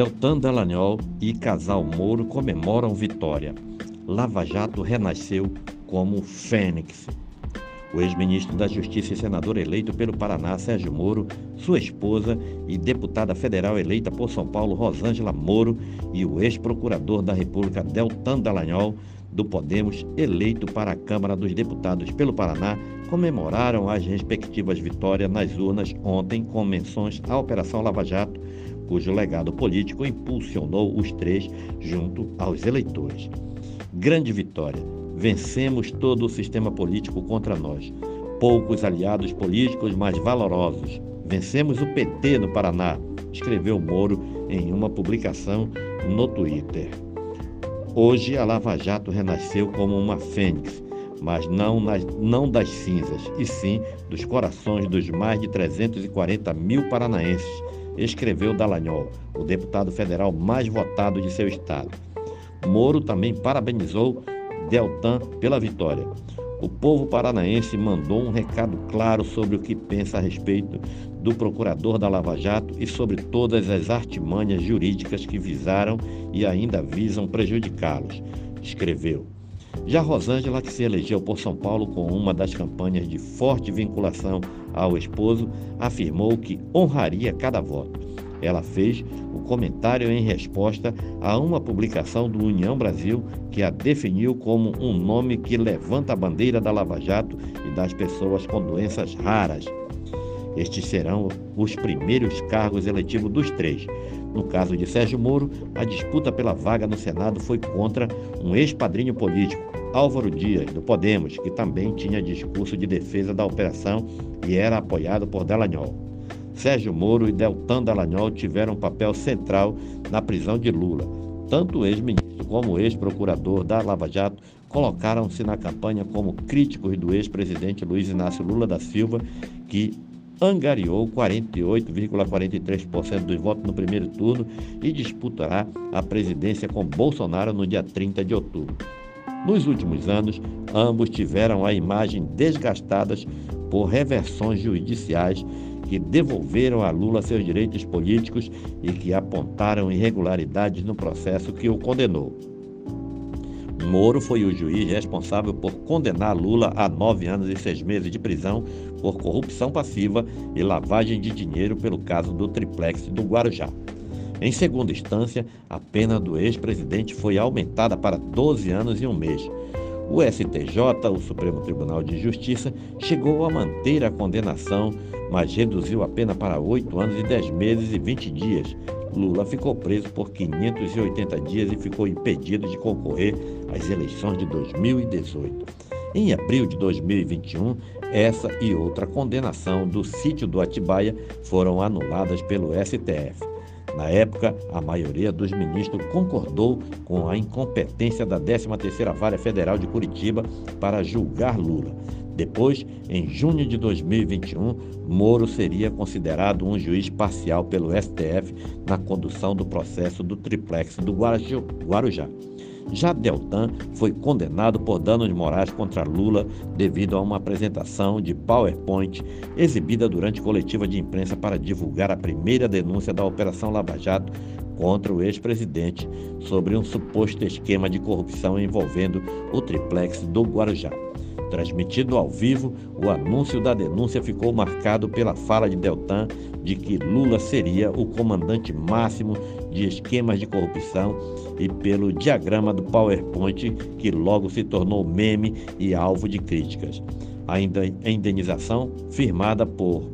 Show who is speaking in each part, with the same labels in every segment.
Speaker 1: Deltan Dallagnol e Casal Moro comemoram vitória. Lava Jato renasceu como fênix. O ex-ministro da Justiça e senador eleito pelo Paraná, Sérgio Moro, sua esposa e deputada federal eleita por São Paulo, Rosângela Moro, e o ex-procurador da República, Deltan Dallagnol, do Podemos, eleito para a Câmara dos Deputados pelo Paraná, comemoraram as respectivas vitórias nas urnas ontem com menções à Operação Lava Jato, cujo legado político impulsionou os três junto aos eleitores. Grande vitória Vencemos todo o sistema político contra nós. Poucos aliados políticos mais valorosos. Vencemos o PT no Paraná, escreveu Moro em uma publicação no Twitter. Hoje a Lava Jato renasceu como uma fênix, mas não, nas, não das cinzas, e sim dos corações dos mais de 340 mil paranaenses, escreveu Dallagnol, o deputado federal mais votado de seu estado. Moro também parabenizou Deltan pela vitória. O povo paranaense mandou um recado claro sobre o que pensa a respeito do procurador da Lava Jato e sobre todas as artimanhas jurídicas que visaram e ainda visam prejudicá-los, escreveu. Já Rosângela, que se elegeu por São Paulo com uma das campanhas de forte vinculação ao esposo, afirmou que honraria cada voto. Ela fez o comentário em resposta a uma publicação do União Brasil que a definiu como um nome que levanta a bandeira da Lava Jato e das pessoas com doenças raras. Estes serão os primeiros cargos eletivos dos três. No caso de Sérgio Moro, a disputa pela vaga no Senado foi contra um ex-padrinho político, Álvaro Dias, do Podemos, que também tinha discurso de defesa da operação e era apoiado por Dallagnol. Sérgio Moro e Deltan Dallagnol tiveram um papel central na prisão de Lula. Tanto o ex-ministro como o ex-procurador da Lava Jato colocaram-se na campanha como críticos do ex-presidente Luiz Inácio Lula da Silva, que angariou 48,43% dos votos no primeiro turno e disputará a presidência com Bolsonaro no dia 30 de outubro. Nos últimos anos, ambos tiveram a imagem desgastadas por reversões judiciais que devolveram a Lula seus direitos políticos e que apontaram irregularidades no processo que o condenou. Moro foi o juiz responsável por condenar Lula a nove anos e seis meses de prisão por corrupção passiva e lavagem de dinheiro pelo caso do triplex do Guarujá. Em segunda instância, a pena do ex-presidente foi aumentada para 12 anos e um mês. O STJ, o Supremo Tribunal de Justiça, chegou a manter a condenação mas reduziu a pena para 8 anos e 10 meses e 20 dias. Lula ficou preso por 580 dias e ficou impedido de concorrer às eleições de 2018. Em abril de 2021, essa e outra condenação do sítio do Atibaia foram anuladas pelo STF. Na época, a maioria dos ministros concordou com a incompetência da 13ª Vara Federal de Curitiba para julgar Lula. Depois, em junho de 2021, Moro seria considerado um juiz parcial pelo STF na condução do processo do triplex do Guarujá. Já Deltan foi condenado por danos morais contra Lula devido a uma apresentação de PowerPoint exibida durante coletiva de imprensa para divulgar a primeira denúncia da Operação Lava Jato contra o ex-presidente sobre um suposto esquema de corrupção envolvendo o triplex do Guarujá. Transmitido ao vivo, o anúncio da denúncia ficou marcado pela fala de Deltan de que Lula seria o comandante máximo de esquemas de corrupção e pelo diagrama do PowerPoint que logo se tornou meme e alvo de críticas. A indenização firmada por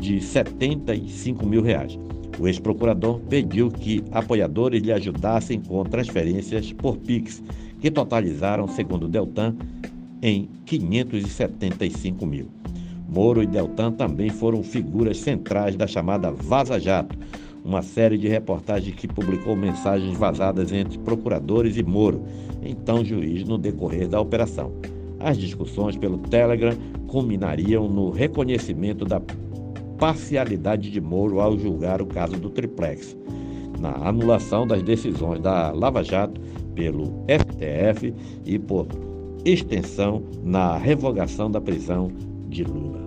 Speaker 1: de 75 mil reais. O ex-procurador pediu que apoiadores lhe ajudassem com transferências por Pix, que totalizaram, segundo Deltan, em 575 mil. Moro e Deltan também foram figuras centrais da chamada Vaza Jato, uma série de reportagens que publicou mensagens vazadas entre procuradores e Moro, então juiz, no decorrer da operação. As discussões pelo Telegram culminariam no reconhecimento da parcialidade de Moro ao julgar o caso do triplex, na anulação das decisões da Lava Jato pelo STF e por extensão na revogação da prisão de Lula.